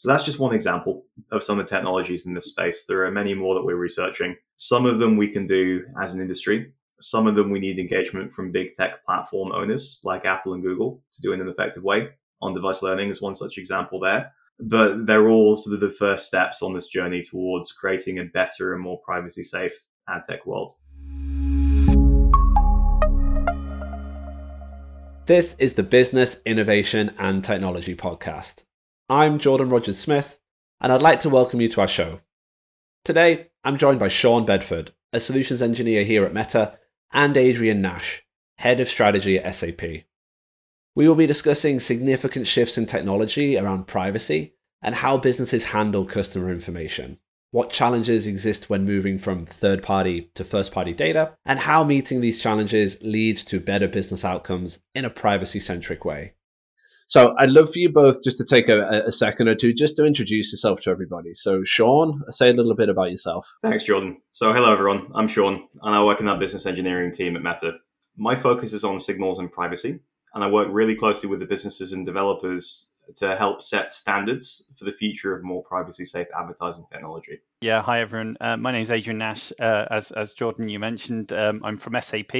So that's just one example of some of the technologies in this space. There are many more that we're researching. Some of them we can do as an industry. Some of them we need engagement from big tech platform owners like Apple and Google to do in an effective way. On device learning is one such example there. But they're all sort of the first steps on this journey towards creating a better and more privacy safe ad tech world. This is the Business, Innovation and Technology Podcast. I'm Jordan Rogers Smith, and I'd like to welcome you to our show. Today, I'm joined by Sean Bedford, a solutions engineer here at Meta, and Adrian Nash, head of strategy at SAP. We will be discussing significant shifts in technology around privacy and how businesses handle customer information, what challenges exist when moving from third party to first party data, and how meeting these challenges leads to better business outcomes in a privacy centric way. So I'd love for you both just to take a, a, second or two just to introduce yourself to everybody. So Sean, say a little bit about yourself. Thanks, Jordan. So hello everyone. I'm Sean and I work in our business engineering team at Meta. My focus is on signals and privacy, and I work really closely with the businesses and developers to help set standards for the future of more privacy safe advertising technology. Yeah, hi everyone. Uh, my name is Adrian Nash. Uh, as, as Jordan, you mentioned, um, I'm from SAP,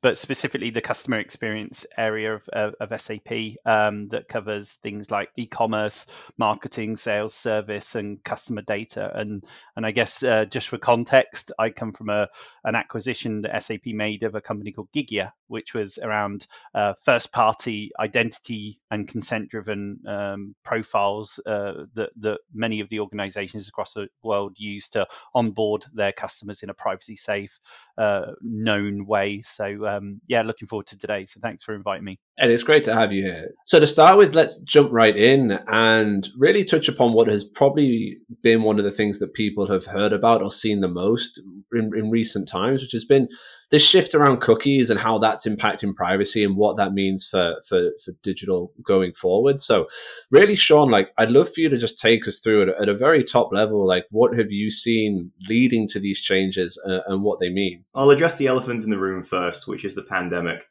but specifically the customer experience area of, of, of SAP um, that covers things like e-commerce, marketing, sales, service, and customer data. And and I guess uh, just for context, I come from a an acquisition that SAP made of a company called Gigya, which was around uh, first-party identity and consent-driven um, profiles uh, that that many of the organisations across the world use to onboard their customers in a privacy safe, uh, known way. So um, yeah, looking forward to today. So thanks for inviting me. And it's great to have you here. So to start with, let's jump right in and really touch upon what has probably been one of the things that people have heard about or seen the most in, in recent times, which has been this shift around cookies and how that's impacting privacy and what that means for, for, for digital going forward. So really, Sean, like I'd love for you to just take us through it at a very top level. Like what have you seen leading to these changes uh, and what they mean? I'll address the elephant in the room first, which is the pandemic.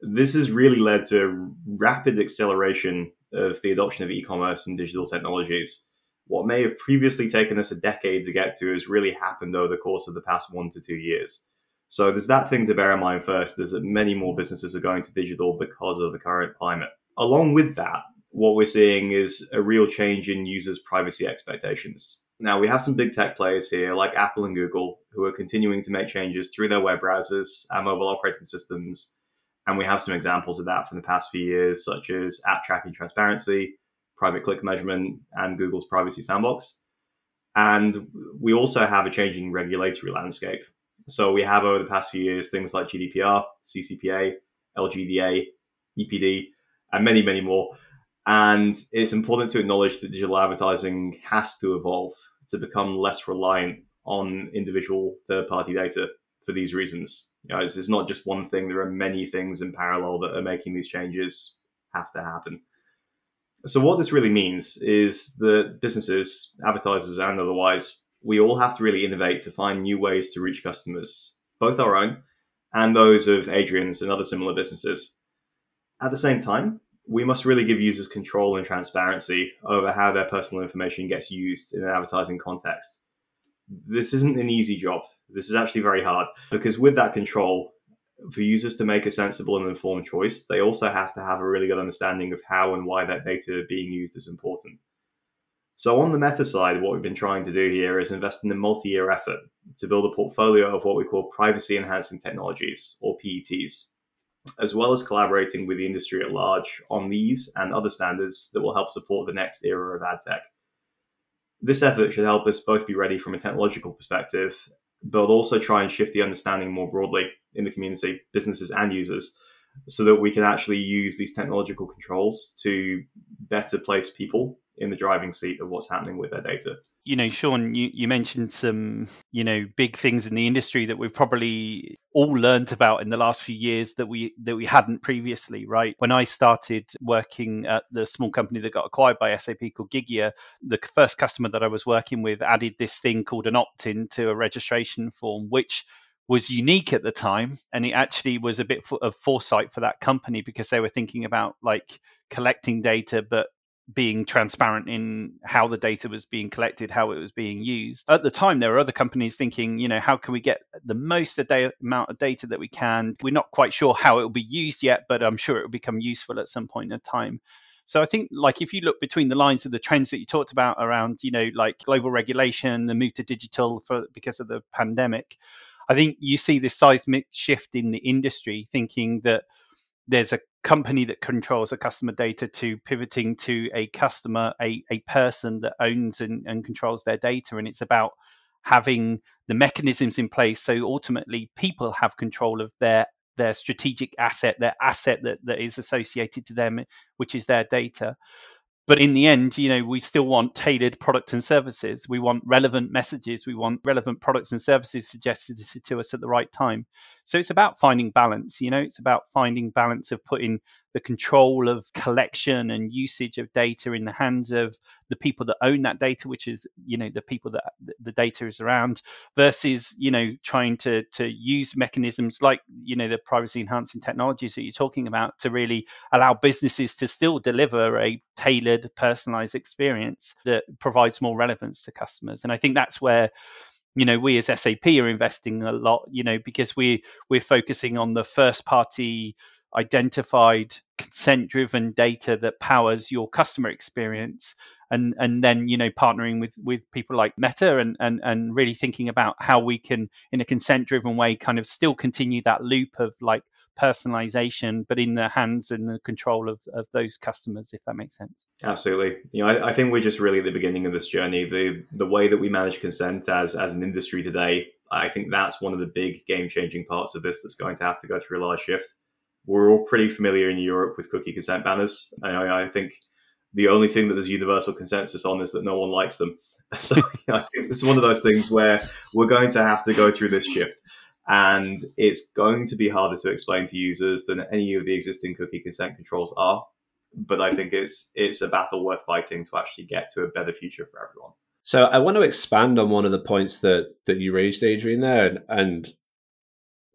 This has really led to rapid acceleration of the adoption of e-commerce and digital technologies what may have previously taken us a decade to get to has really happened over the course of the past one to two years. So there's that thing to bear in mind first, is that many more businesses are going to digital because of the current climate. Along with that, what we're seeing is a real change in users' privacy expectations. Now, we have some big tech players here like Apple and Google who are continuing to make changes through their web browsers and mobile operating systems. And we have some examples of that from the past few years, such as app tracking transparency, private click measurement, and Google's privacy sandbox. And we also have a changing regulatory landscape. So we have over the past few years things like GDPR, CCPA, LGDA, EPD, and many, many more. And it's important to acknowledge that digital advertising has to evolve to become less reliant on individual third party data for these reasons. You know, it's, it's not just one thing, there are many things in parallel that are making these changes have to happen. So, what this really means is that businesses, advertisers, and otherwise, we all have to really innovate to find new ways to reach customers, both our own and those of Adrian's and other similar businesses. At the same time, we must really give users control and transparency over how their personal information gets used in an advertising context. This isn't an easy job. This is actually very hard because with that control, for users to make a sensible and informed choice, they also have to have a really good understanding of how and why that data being used is important. So, on the meta side, what we've been trying to do here is invest in a multi year effort to build a portfolio of what we call privacy enhancing technologies, or PETs, as well as collaborating with the industry at large on these and other standards that will help support the next era of ad tech. This effort should help us both be ready from a technological perspective but also try and shift the understanding more broadly in the community, businesses and users, so that we can actually use these technological controls to better place people in the driving seat of what's happening with their data you know, Sean, you, you mentioned some, you know, big things in the industry that we've probably all learned about in the last few years that we that we hadn't previously, right? When I started working at the small company that got acquired by SAP called Gigya, the first customer that I was working with added this thing called an opt-in to a registration form, which was unique at the time and it actually was a bit of foresight for that company because they were thinking about like collecting data but being transparent in how the data was being collected, how it was being used. At the time, there were other companies thinking, you know, how can we get the most amount of data that we can? We're not quite sure how it will be used yet, but I'm sure it will become useful at some point in time. So I think like if you look between the lines of the trends that you talked about around, you know, like global regulation, the move to digital for because of the pandemic, I think you see this seismic shift in the industry thinking that there's a company that controls a customer data to pivoting to a customer, a, a person that owns and, and controls their data. And it's about having the mechanisms in place so ultimately people have control of their their strategic asset, their asset that, that is associated to them, which is their data. But in the end you know we still want tailored products and services. We want relevant messages. We want relevant products and services suggested to us at the right time so it's about finding balance you know it's about finding balance of putting the control of collection and usage of data in the hands of the people that own that data which is you know the people that the data is around versus you know trying to to use mechanisms like you know the privacy enhancing technologies that you're talking about to really allow businesses to still deliver a tailored personalized experience that provides more relevance to customers. And i think that's where you know we as sap are investing a lot you know because we we're focusing on the first party identified consent driven data that powers your customer experience and and then you know partnering with with people like meta and and and really thinking about how we can in a consent driven way kind of still continue that loop of like personalization but in the hands and the control of, of those customers if that makes sense absolutely you know I, I think we're just really at the beginning of this journey the the way that we manage consent as as an industry today i think that's one of the big game changing parts of this that's going to have to go through a large shift we're all pretty familiar in Europe with cookie consent banners. I, I think the only thing that there's universal consensus on is that no one likes them. So I think this is one of those things where we're going to have to go through this shift. And it's going to be harder to explain to users than any of the existing cookie consent controls are. But I think it's it's a battle worth fighting to actually get to a better future for everyone. So I want to expand on one of the points that that you raised, Adrian, there, and, and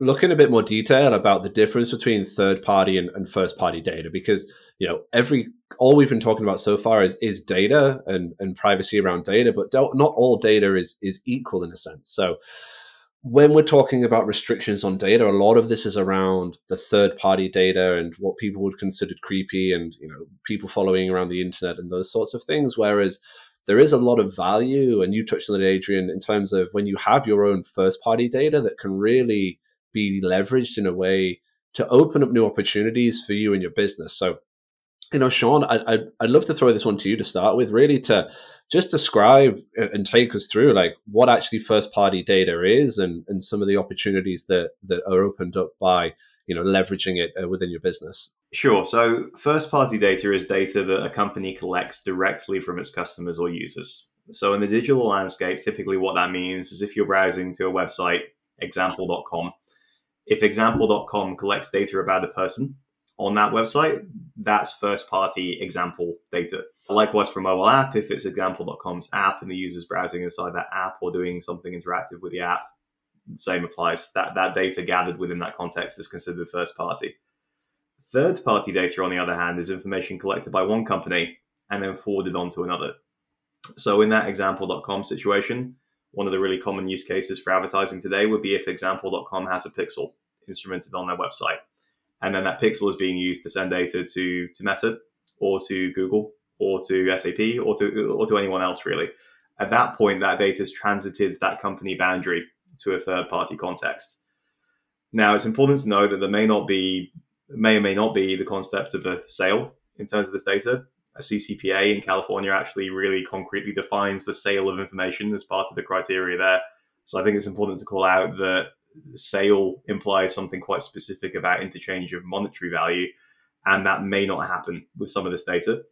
look in a bit more detail about the difference between third party and, and, first party data because you know every all we've been talking about so far is, is data and, and privacy around data but not all data is is equal in a sense so when we're talking about restrictions on data a lot of this is around the third party data and what people would consider creepy and you know people following around the internet and those sorts of things whereas there is a lot of value and you touched on it adrian in terms of when you have your own first party data that can really be leveraged in a way to open up new opportunities for you and your business. So, you know, Sean, I, I'd, I'd love to throw this one to you to start with, really to just describe and take us through like what actually first party data is and, and some of the opportunities that, that are opened up by, you know, leveraging it uh, within your business. Sure. So, first party data is data that a company collects directly from its customers or users. So, in the digital landscape, typically what that means is if you're browsing to a website, example.com, if example.com collects data about a person on that website, that's first party example data. Likewise, for a mobile app, if it's example.com's app and the user's browsing inside that app or doing something interactive with the app, the same applies. That, that data gathered within that context is considered first party. Third party data, on the other hand, is information collected by one company and then forwarded on to another. So in that example.com situation, one of the really common use cases for advertising today would be if example.com has a pixel instrumented on their website. And then that pixel is being used to send data to, to Meta or to Google or to SAP or to, or to anyone else, really. At that point, that data has transited that company boundary to a third party context. Now, it's important to know that there may not be, may or may not be the concept of a sale in terms of this data a CCPA in California actually really concretely defines the sale of information as part of the criteria there. So I think it's important to call out that sale implies something quite specific about interchange of monetary value, and that may not happen with some of this data.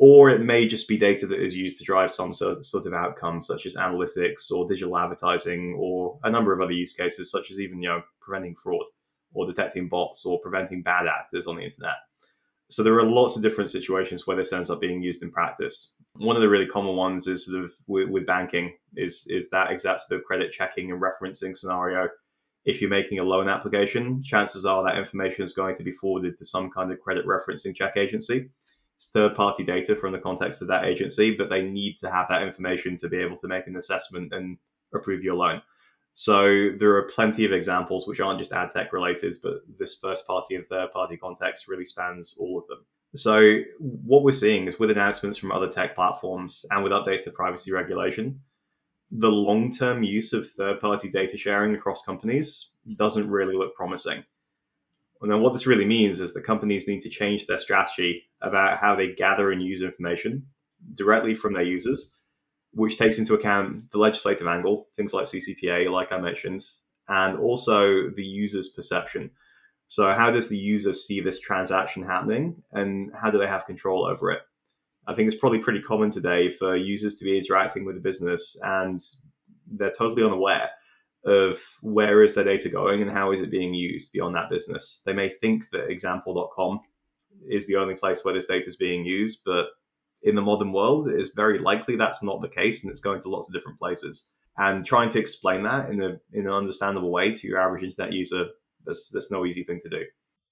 Or it may just be data that is used to drive some sort of outcome, such as analytics or digital advertising, or a number of other use cases, such as even you know preventing fraud or detecting bots or preventing bad actors on the internet. So there are lots of different situations where this ends up being used in practice. One of the really common ones is sort of with, with banking is is that exact sort of credit checking and referencing scenario. If you're making a loan application, chances are that information is going to be forwarded to some kind of credit referencing check agency. It's third party data from the context of that agency, but they need to have that information to be able to make an assessment and approve your loan. So there are plenty of examples which aren't just ad tech related, but this first party and third party context really spans all of them. So what we're seeing is with announcements from other tech platforms and with updates to privacy regulation, the long term use of third party data sharing across companies doesn't really look promising. And then what this really means is that companies need to change their strategy about how they gather and use information directly from their users, which takes into account the legislative angle, things like CCPA, like I mentioned, and also the user's perception. So, how does the user see this transaction happening and how do they have control over it? I think it's probably pretty common today for users to be interacting with a business and they're totally unaware of where is their data going and how is it being used beyond that business. They may think that example.com is the only place where this data is being used, but in the modern world, it is very likely that's not the case and it's going to lots of different places. And trying to explain that in, a, in an understandable way to your average internet user, that's, that's no easy thing to do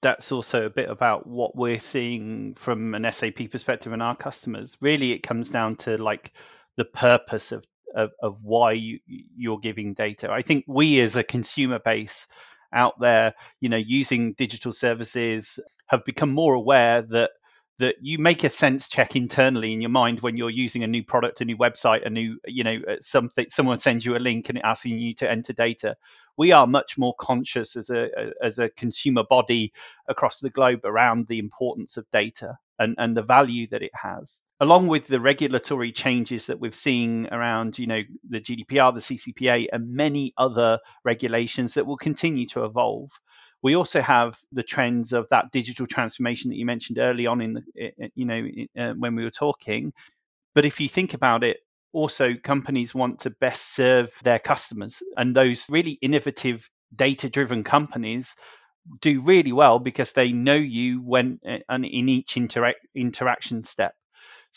that's also a bit about what we're seeing from an SAP perspective and our customers. Really, it comes down to like the purpose of of, of why you, you're giving data. I think we as a consumer base out there, you know, using digital services have become more aware that that you make a sense check internally in your mind when you're using a new product, a new website, a new, you know, uh, something. Someone sends you a link and asking you to enter data. We are much more conscious as a as a consumer body across the globe around the importance of data and and the value that it has along with the regulatory changes that we've seen around, you know, the GDPR, the CCPA, and many other regulations that will continue to evolve. We also have the trends of that digital transformation that you mentioned early on in the, you know, uh, when we were talking. But if you think about it, also companies want to best serve their customers, and those really innovative data-driven companies do really well because they know you when uh, and in each interact, interaction step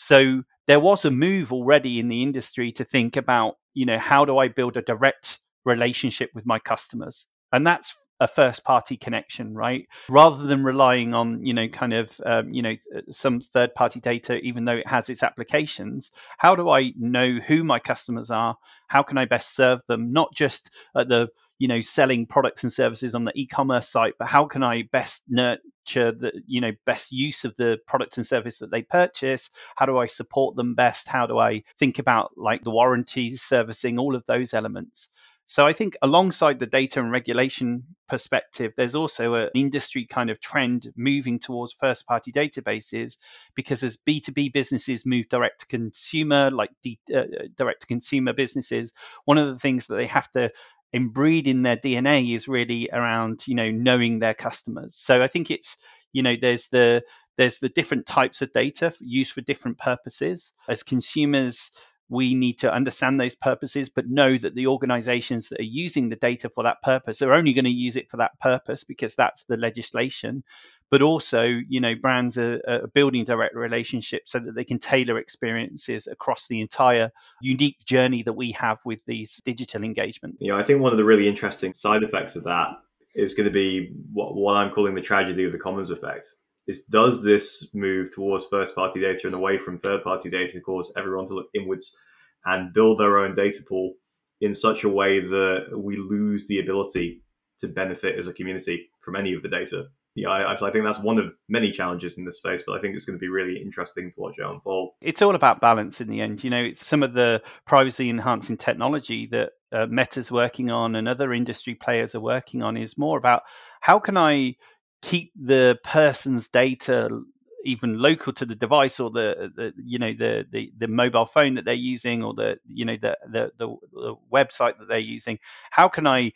so there was a move already in the industry to think about, you know, how do I build a direct relationship with my customers? And that's a first party connection right? Rather than relying on you know kind of um, you know some third party data even though it has its applications how do i know who my customers are? How can i best serve them? Not just at the you know selling products and services on the e-commerce site but how can i best nurture the you know best use of the products and service that they purchase? How do i support them best? How do i think about like the warranty servicing all of those elements so I think alongside the data and regulation perspective, there's also an industry kind of trend moving towards first party databases because as B2B businesses move direct to consumer, like uh, direct to consumer businesses, one of the things that they have to embreed in their DNA is really around you know knowing their customers. So I think it's you know there's the there's the different types of data used for different purposes. As consumers, we need to understand those purposes, but know that the organizations that are using the data for that purpose are only going to use it for that purpose because that's the legislation. But also, you know, brands are, are building direct relationships so that they can tailor experiences across the entire unique journey that we have with these digital engagement. Yeah, I think one of the really interesting side effects of that is going to be what, what I'm calling the tragedy of the commons effect is does this move towards first party data and away from third party data cause everyone to look inwards and build their own data pool in such a way that we lose the ability to benefit as a community from any of the data? Yeah, I, I think that's one of many challenges in this space, but I think it's going to be really interesting to watch it unfold. It's all about balance in the end. You know, it's some of the privacy enhancing technology that uh, Meta's working on and other industry players are working on is more about how can I keep the person's data even local to the device or the, the you know the, the the mobile phone that they're using or the you know the, the the, the website that they're using how can i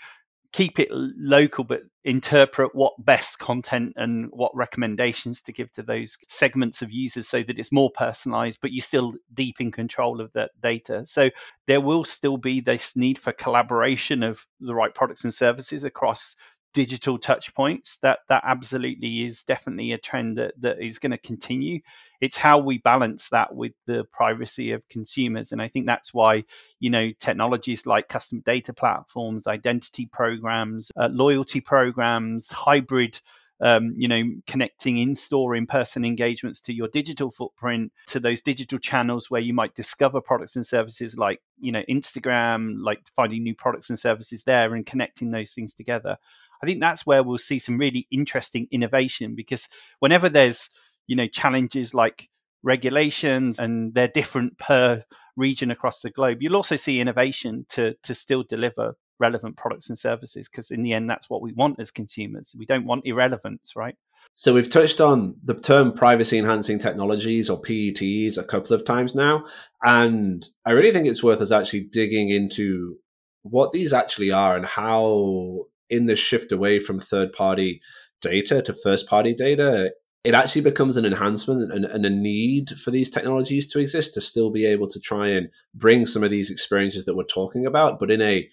keep it local but interpret what best content and what recommendations to give to those segments of users so that it's more personalized but you're still deep in control of that data? So there will still be this need for collaboration of the right products and services across digital touch points that that absolutely is definitely a trend that, that is going to continue it's how we balance that with the privacy of consumers and i think that's why you know technologies like custom data platforms identity programs uh, loyalty programs hybrid um, you know, connecting in-store, in-person engagements to your digital footprint, to those digital channels where you might discover products and services like, you know, Instagram, like finding new products and services there and connecting those things together. I think that's where we'll see some really interesting innovation because whenever there's, you know, challenges like regulations and they're different per region across the globe, you'll also see innovation to to still deliver relevant products and services because in the end that's what we want as consumers. We don't want irrelevance right? So we've touched on the term privacy enhancing technologies or PETs a couple of times now and i really think it's worth us actually digging into what these actually are and how in the shift away from third party data to first party data it actually becomes an enhancement and, and, a need for these technologies to exist to still be able to try and bring some of these experiences that we're talking about, but in a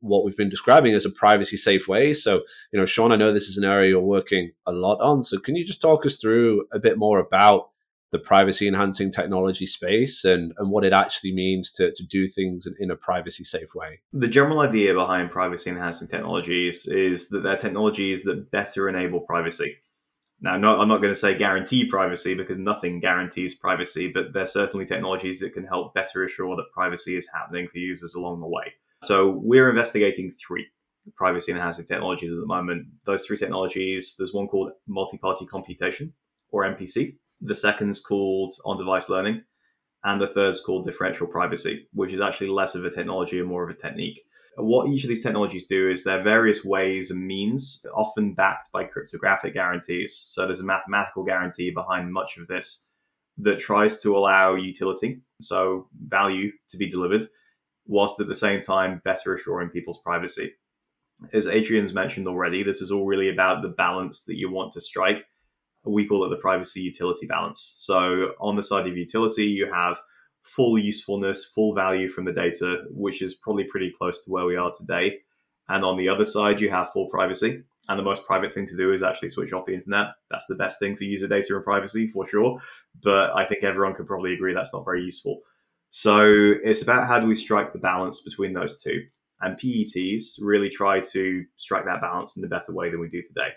what we've been describing as a privacy safe way. So, you know, Sean, I know this is an area you're working a lot on. So, can you just talk us through a bit more about the privacy enhancing technology space and, and what it actually means to, to do things in, in a privacy safe way? The general idea behind privacy enhancing technologies is that they're technologies that better enable privacy. Now, no, I'm not going to say guarantee privacy because nothing guarantees privacy, but they're certainly technologies that can help better assure that privacy is happening for users along the way. So we're investigating three privacy enhancing technologies at the moment. Those three technologies, there's one called multi-party computation or MPC. The second's called on-device learning, and the third's called differential privacy, which is actually less of a technology and more of a technique. What each of these technologies do is there are various ways and means, often backed by cryptographic guarantees. So there's a mathematical guarantee behind much of this that tries to allow utility, so value, to be delivered whilst at the same time better assuring people's privacy. As Adrian's mentioned already, this is all really about the balance that you want to strike. We call it the privacy utility balance. So, on the side of utility, you have full usefulness, full value from the data, which is probably pretty close to where we are today. And on the other side, you have full privacy. And the most private thing to do is actually switch off the internet. That's the best thing for user data and privacy for sure. But I think everyone could probably agree that's not very useful. So it's about how do we strike the balance between those two. And PETs really try to strike that balance in a better way than we do today.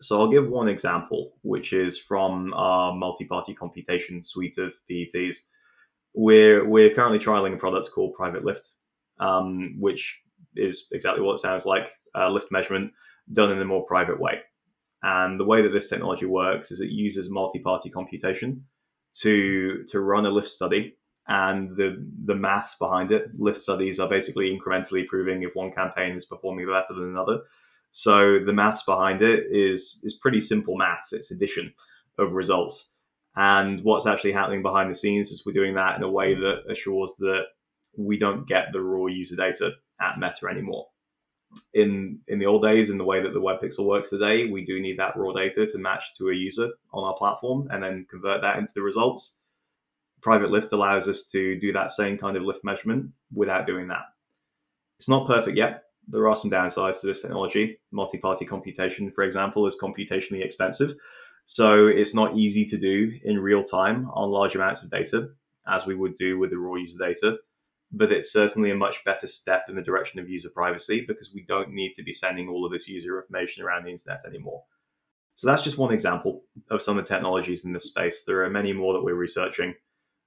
So I'll give one example, which is from our multi-party computation suite of PETs. We're we're currently trialing a product called Private Lift, um, which is exactly what it sounds like: uh, lift measurement done in a more private way. And the way that this technology works is it uses multi-party computation to to run a lift study and the the maths behind it. Lift studies are basically incrementally proving if one campaign is performing better than another. So the maths behind it is is pretty simple maths. It's addition of results. And what's actually happening behind the scenes is we're doing that in a way that assures that we don't get the raw user data at Meta anymore. In in the old days, in the way that the web pixel works today, we do need that raw data to match to a user on our platform and then convert that into the results private lift allows us to do that same kind of lift measurement without doing that. It's not perfect yet. There are some downsides to this technology. Multi party computation, for example, is computationally expensive. So it's not easy to do in real time on large amounts of data, as we would do with the raw user data. But it's certainly a much better step in the direction of user privacy because we don't need to be sending all of this user information around the internet anymore. So that's just one example of some of the technologies in this space. There are many more that we're researching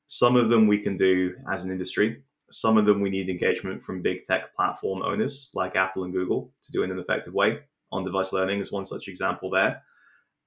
some of them we can do as an industry. Some of them we need engagement from big tech platform owners like Apple and Google to do in an effective way. On device learning is one such example there.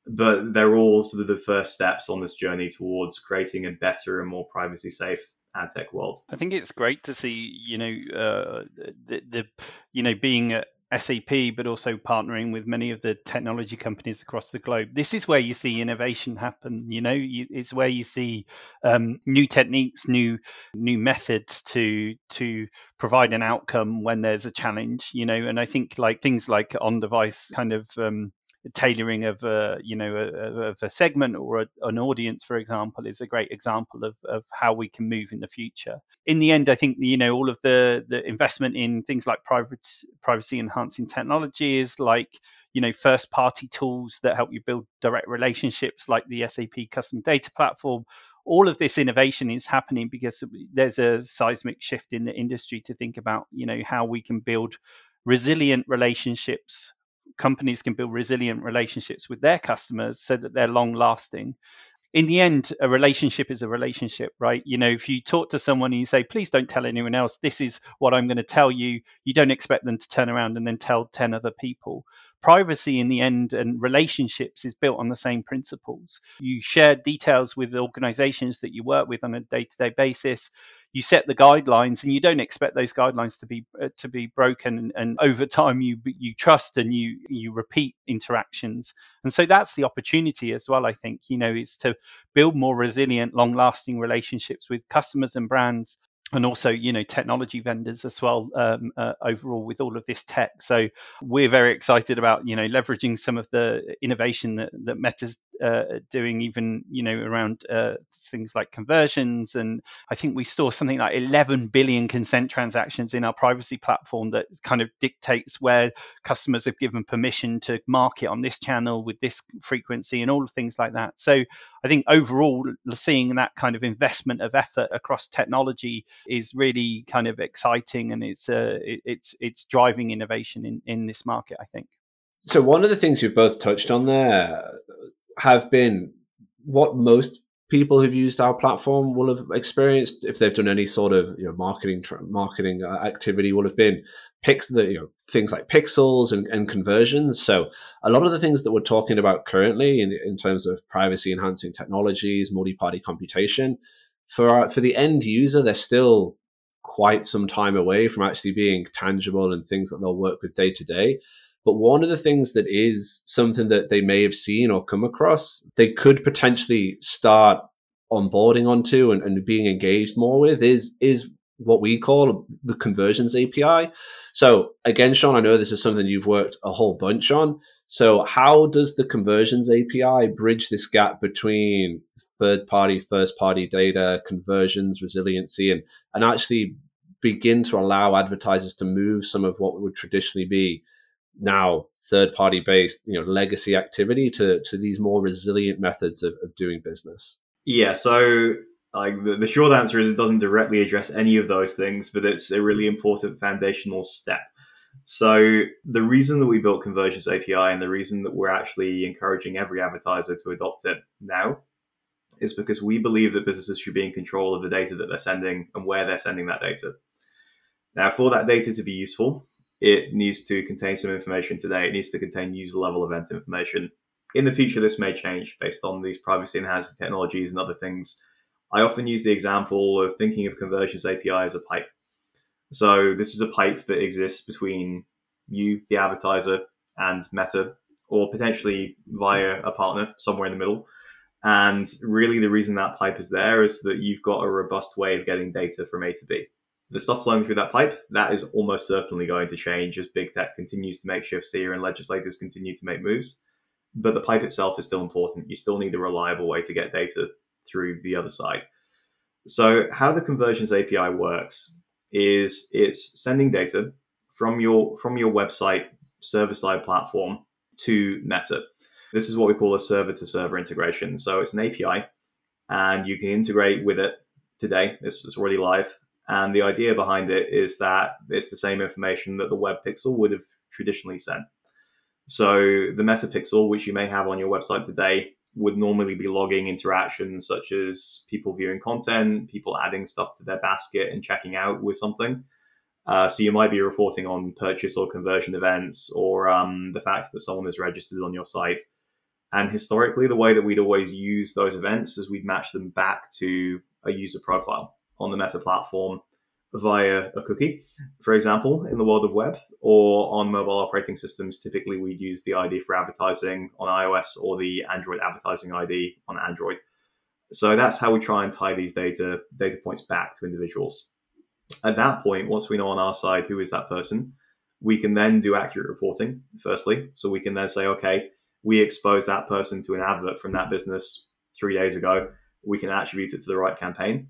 But they're all sort of the first steps on this journey towards creating a better and more privacy safe ad tech world. I think it's great to see, you know, uh, the, the, you know, being SAP, but also partnering with many of the technology companies across the globe. This is where you see innovation happen. You know, you, it's where you see um, new techniques, new new methods to to provide an outcome when there's a challenge. You know, and I think like things like on-device kind of um, tailoring of a you know a, of a segment or a, an audience for example is a great example of, of how we can move in the future. In the end i think you know all of the the investment in things like private privacy enhancing technologies like you know first party tools that help you build direct relationships like the sap customer data platform all of this innovation is happening because there's a seismic shift in the industry to think about you know how we can build resilient relationships companies can build resilient relationships with their customers so that they're long lasting in the end, a relationship is a relationship, right? You know, if you talk to someone and you say, please don't tell anyone else, this is what I'm going to tell you, you don't expect them to turn around and then tell 10 other people. Privacy in the end and relationships is built on the same principles. You share details with organizations that you work with on a day to day basis. You set the guidelines and you don't expect those guidelines to be uh, to be broken and, and, over time you you trust and you you repeat interactions. And so that's the opportunity as well i think you know is to build more resilient long lasting relationships with customers and brands and also you know technology vendors as well um, uh, overall with all of this tech. So we're very excited about you know leveraging some of the innovation that, that meta's doing even you know around uh, things like conversions. And i think we store something like 11 billion consent transactions in our privacy platform that kind of dictates where customers have given permission to market on this channel with this frequency and all things like that. So i think overall seeing that kind of investment of effort across technology is really kind of exciting and it's uh, it, it's it's driving innovation in in this market i think. So one of the things you've both touched on there have been what most people who've used our platform will have experienced if they've done any sort of you know marketing marketing uh, activity will have been picks the you know things like pixels and, and conversions. So a lot of the things that we're talking about currently in, in terms of privacy enhancing technologies multi-party computation for our, for the end user they're still quite some time away from actually being tangible and things that they'll work with day to day but one of the things that is something that they may have seen or come across, they could potentially start onboarding onto and, and being engaged more with is is what we call the conversions API. So again, Sean, I know this is something you've worked a whole bunch on. So how does the conversions API bridge this gap between third party, first party data, conversions, resiliency, and, and actually begin to allow advertisers to move some of what would traditionally be now third party based you know legacy activity to to these more resilient methods of, of doing business? Yeah so like the, the short answer is it doesn't directly address any of those things but it's a really important foundational step. So the reason that we built conversions api and the reason that we're actually encouraging every advertiser to adopt it now is because we believe that businesses should be in control of the data that they're sending and where they're sending that data. Now for that data to be useful it needs to contain some information today. It needs to contain user level event information. In the future, this may change based on these privacy enhancing technologies and other things. I often use the example of thinking of Conversions API as a pipe. So this is a pipe that exists between you, the advertiser, and Meta, or potentially via a partner somewhere in the middle. And really, the reason that pipe is there is that you've got a robust way of getting data from A to B the stuff flowing through that pipe, that is almost certainly going to change as big tech continues to make shifts here and legislators continue to make moves. But the pipe itself is still important. You still need a reliable way to get data through the other side. So, how the conversions API works is it's sending data from your from your website server side platform to Meta. This is what we call a server to server integration. So it's an API, and you can integrate with it today. This is already live, and the idea behind it is that it's the same information that the web pixel would have traditionally sent. So the meta pixel, which you may have on your website today, would normally be logging interactions such as people viewing content, people adding stuff to their basket and checking out with something. Uh, so you might be reporting on purchase or conversion events or um, the fact that someone is registered on your site. And historically, the way that we'd always use those events is we'd match them back to a user profile on the Meta platform via a cookie, for example, in the world of web, or on mobile operating systems. Typically, we'd use the ID for advertising on iOS or the Android advertising ID on Android. So that's how we try and tie these data data points back to individuals. At that point, once we know on our side who is that person, we can then do accurate reporting. Firstly, so we can then say, okay, we exposed that person to an advert from that business three days ago. We can attribute it to the right campaign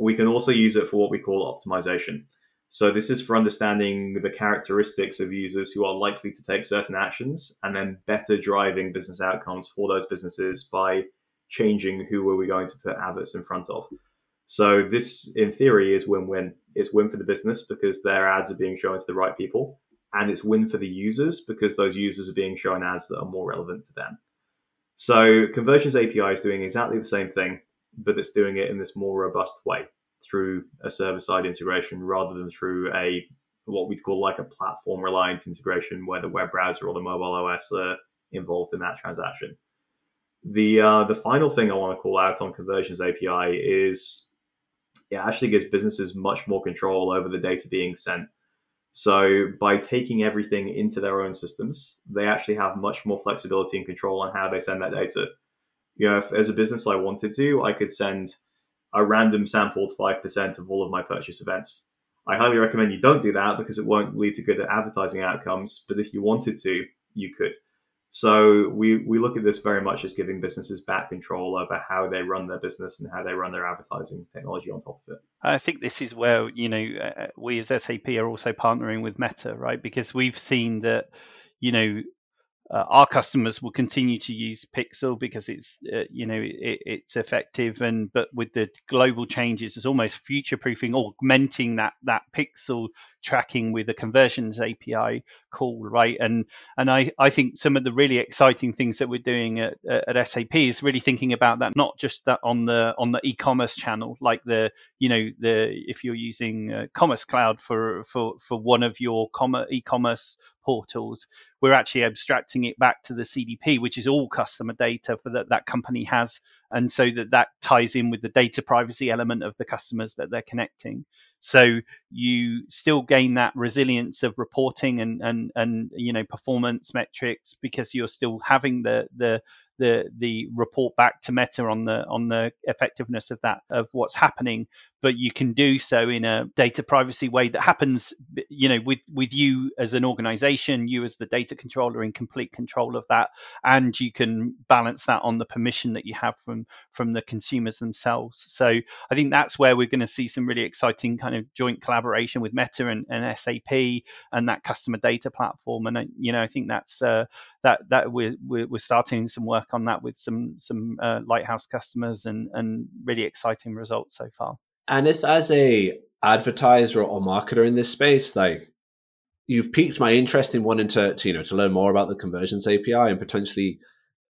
we can also use it for what we call optimization. So this is for understanding the characteristics of users who are likely to take certain actions and then better driving business outcomes for those businesses by changing who are we going to put adverts in front of. So this in theory is win-win. It's win for the business because their ads are being shown to the right people. and it's win for the users because those users are being shown ads that are more relevant to them. So Conversions API is doing exactly the same thing, but it's doing it in this more robust way through a server-side integration rather than through a what we'd call like a platform reliant integration where the web browser or the mobile OS are involved in that transaction. The uh, the final thing I want to call out on Conversions API is it actually gives businesses much more control over the data being sent. So by taking everything into their own systems, they actually have much more flexibility and control on how they send that data. You know, if as a business I wanted to, I could send a random sampled 5% of all of my purchase events. I highly recommend you don't do that because it won't lead to good advertising outcomes. But if you wanted to, you could. So we, we look at this very much as giving businesses back control over how they run their business and how they run their advertising technology on top of it. I think this is where you know uh, we as SAP are also partnering with Meta, right? Because we've seen that you know uh, our customers will continue to use Pixel because it's uh, you know it, it's effective and but with the global changes it's almost future proofing augmenting that that Pixel tracking with a conversions API call right? And and I I think some of the really exciting things that we're doing at, at SAP is really thinking about that not just that on the on the e-commerce channel like the you know the if you're using uh, Commerce Cloud for for for one of your e-commerce portals we're actually abstracting it back to the CDP, which is all customer data for that that company has, and so that that ties in with the data privacy element of the customers that they're connecting. So you still gain that resilience of reporting and and and you know performance metrics because you're still having the the the the report back to Meta on the on the effectiveness of that of what's happening, but you can do so in a data privacy way that happens, you know, with with you as an organization, you as the data controller in complete control of that, and you can balance that on the permission that you have from from the consumers themselves. So I think that's where we're going to see some really exciting kind of joint collaboration with Meta and, and SAP and that customer data platform. And you know, I think that's uh, that that we're, we're starting some work on that with some some uh, lighthouse customers and and really exciting results so far. And if as a advertiser or marketer in this space, like you've piqued my interest in wanting to, to you know to learn more about the conversions API and potentially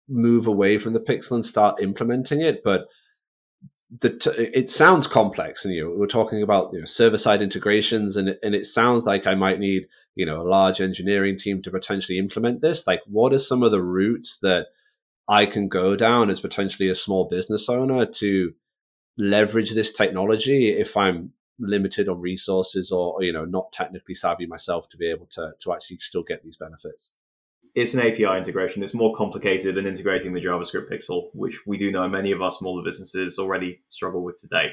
move away from the pixel and start implementing it, but t- it sounds complex and you know, we're talking about you know, server side integrations and and it sounds like I might need you know a large engineering team to potentially implement this. Like what are some of the routes that I can go down as potentially a small business owner to leverage this technology if I'm limited on resources or, you know not technically savvy myself to be able to to actually still get these benefits it's an API integration. It's more complicated than integrating the JavaScript pixel, which we do know many of our smaller businesses already struggle with today.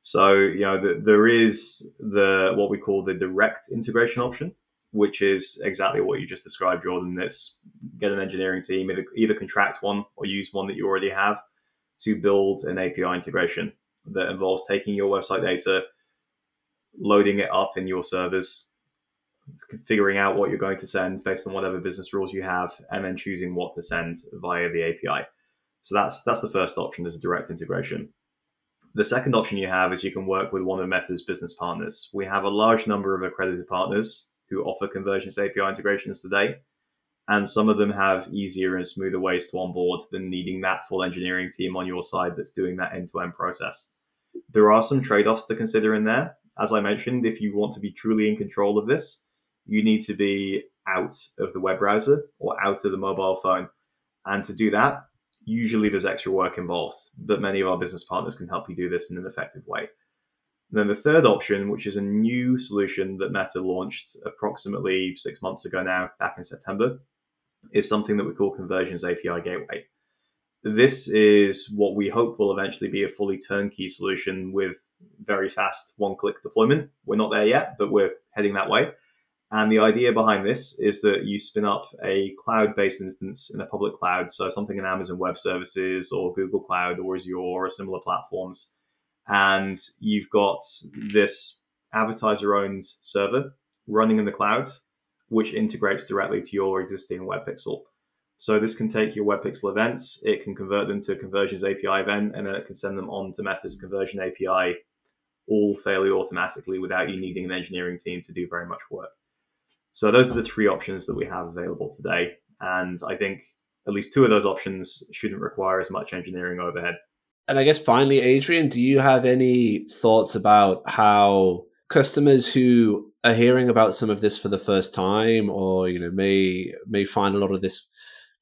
So, you know, the, there is the what we call the direct integration option, which is exactly what you just described, Jordan. It's get an engineering team, either, either contract one or use one that you already have to build an API integration that involves taking your website data, loading it up in your servers, figuring out what you're going to send based on whatever business rules you have, and then choosing what to send via the API. So that's that's the first option as a direct integration. The second option you have is you can work with one of Meta's business partners. We have a large number of accredited partners who offer conversions API integrations today. And some of them have easier and smoother ways to onboard than needing that full engineering team on your side that's doing that end to end process. There are some trade offs to consider in there. As I mentioned, if you want to be truly in control of this, you need to be out of the web browser or out of the mobile phone. And to do that, usually there's extra work involved, but many of our business partners can help you do this in an effective way. And then the third option, which is a new solution that Meta launched approximately six months ago now, back in September, is something that we call Conversions API Gateway. This is what we hope will eventually be a fully turnkey solution with very fast one click deployment. We're not there yet, but we're heading that way. And the idea behind this is that you spin up a cloud based instance in a public cloud, so something in Amazon Web Services or Google Cloud or Azure or similar platforms. And you've got this advertiser owned server running in the cloud, which integrates directly to your existing WebPixel. So this can take your WebPixel events, it can convert them to a Conversions API event, and then it can send them on to Meta's Conversion API all fairly automatically without you needing an engineering team to do very much work. So those are the three options that we have available today. And I think at least two of those options shouldn't require as much engineering overhead. And I guess finally, Adrian, do you have any thoughts about how customers who are hearing about some of this for the first time, or you know, may may find a lot of this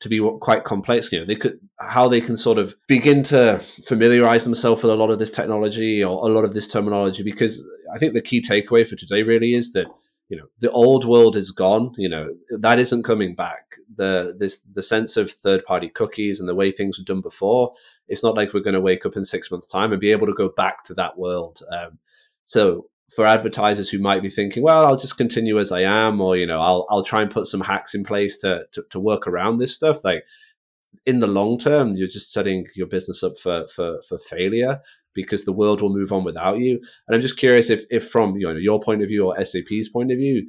to be quite complex. You know, they could how they can sort of begin to familiarize themselves with a lot of this technology or a lot of this terminology. Because I think the key takeaway for today really is that you know the old world is gone. You know that isn't coming back. The this the sense of third party cookies and the way things were done before. It's not like we're going to wake up in six months' time and be able to go back to that world. Um, so for advertisers who might be thinking, well, I'll just continue as I am, or you know, I'll I'll try and put some hacks in place to to, to work around this stuff. Like in the long term, you're just setting your business up for for for failure because the world will move on without you. And I'm just curious if if from you know your point of view or SAP's point of view,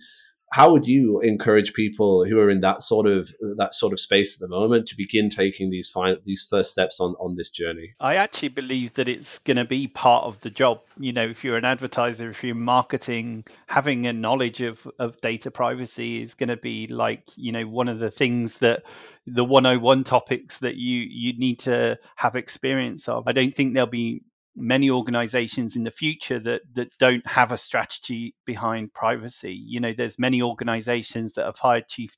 how would you encourage people who are in that sort of that sort of space at the moment to begin taking these final, these first steps on on this journey? I actually believe that it's going to be part of the job. You know if you're an advertiser if you're marketing having a knowledge of of data privacy is going to be like you know one of the things that the 101 topics that you you need to have experience of. I don't think there'll be many organizations in the future that that don't have a strategy behind privacy. You know there's many organizations that have hired chief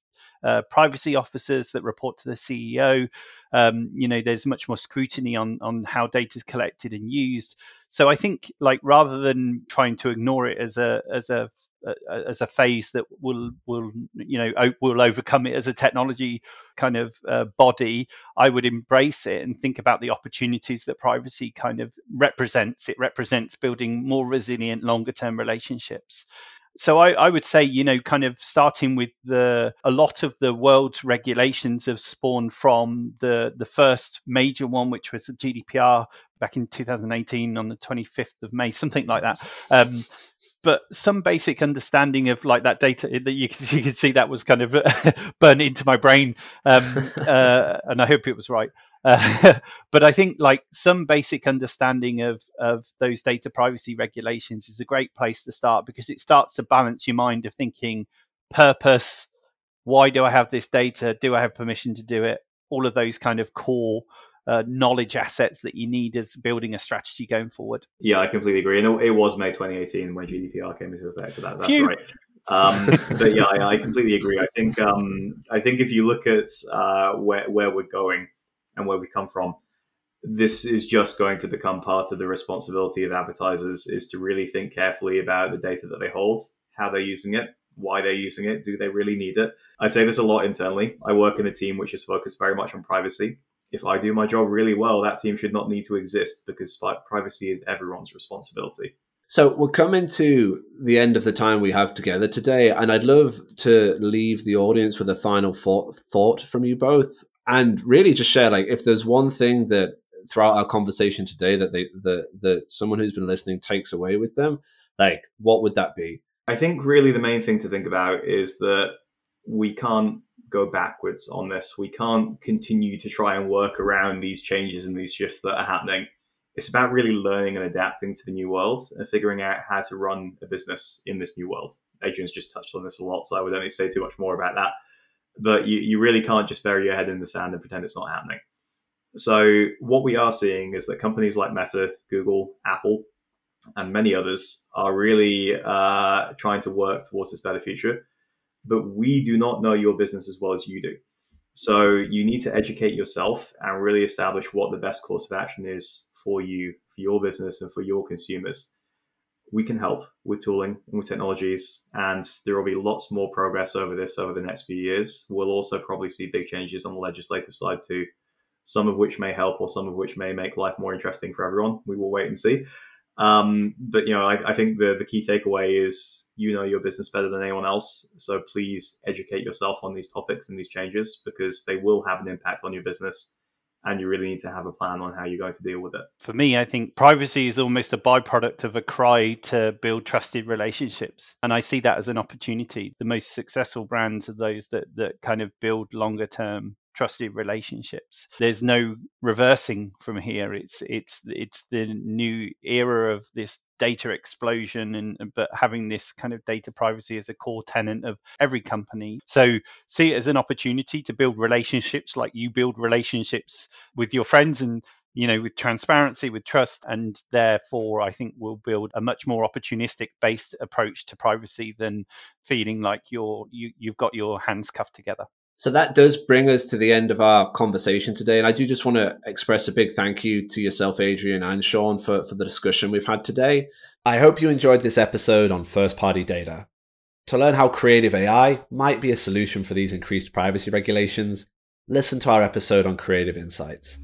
uh, privacy officers that report to the CEO. Um, you know, there's much more scrutiny on on how data is collected and used. So I think, like, rather than trying to ignore it as a as a as a phase that will will you know will overcome it as a technology kind of uh, body i would embrace it and think about the opportunities that privacy kind of represents it represents building more resilient longer term relationships so I, I, would say, you know, kind of starting with the a lot of the world's regulations have spawned from the the first major one, which was the GDPR back in 2018 on the 25th of May, something like that. Um, but some basic understanding of like that data that you can, you can see that was kind of burned into my brain, um, uh, and I hope it was right. Uh, but I think like some basic understanding of of those data privacy regulations is a great place to start because it starts to balance your mind of thinking purpose, why do I have this data? Do I have permission to do it? All of those kind of core uh, knowledge assets that you need as building a strategy going forward. Yeah, I completely agree. And it was May 2018 when GDPR came into effect, so that, that's Phew. right. Um, but yeah, I, I, completely agree. I think um, I think if you look at uh, where where we're going, and where we come from. This is just going to become part of the responsibility of advertisers is to really think carefully about the data that they hold, how they're using it, why they're using it, do they really need it? I say this a lot internally. I work in a team which is focused very much on privacy. If I do my job really well, that team should not need to exist because privacy is everyone's responsibility. So we're coming to the end of the time we have together today, and I'd love to leave the audience with a final thought from you both and really just share like if there's one thing that throughout our conversation today that they that that someone who's been listening takes away with them like what would that be? I think really the main thing to think about is that we can't go backwards on this. We can't continue to try and work around these changes and these shifts that are happening. It's about really learning and adapting to the new world and figuring out how to run a business in this new world. Adrian's just touched on this a lot so i would only say too much more about that but you, you really can't just bury your head in the sand and pretend it's not happening. So, what we are seeing is that companies like Meta, Google, Apple, and many others are really uh, trying to work towards this better future. But we do not know your business as well as you do. So, you need to educate yourself and really establish what the best course of action is for you, for your business, and for your consumers we can help with tooling and with technologies, and there will be lots more progress over this over the next few years. We'll also probably see big changes on the legislative side too, some of which may help or some of which may make life more interesting for everyone. We will wait and see. Um, but you know, I, I think the the key takeaway is you know your business better than anyone else. So please educate yourself on these topics and these changes because they will have an impact on your business and you really need to have a plan on how you're going to deal with it. For me, I think privacy is almost a byproduct of a cry to build trusted relationships. And I see that as an opportunity. The most successful brands are those that that kind of build longer term trusted relationships. There's no reversing from here. It's it's it's the new era of this data explosion and but having this kind of data privacy as a core tenant of every company so see it as an opportunity to build relationships like you build relationships with your friends and you know with transparency with trust and therefore i think we'll build a much more opportunistic based approach to privacy than feeling like you're you, you've got your hands cuffed together so that does bring us to the end of our conversation today. And I do just want to express a big thank you to yourself, Adrian and Sean, for, for the discussion we've had today. I hope you enjoyed this episode on first party data. To learn how creative AI might be a solution for these increased privacy regulations, listen to our episode on creative insights.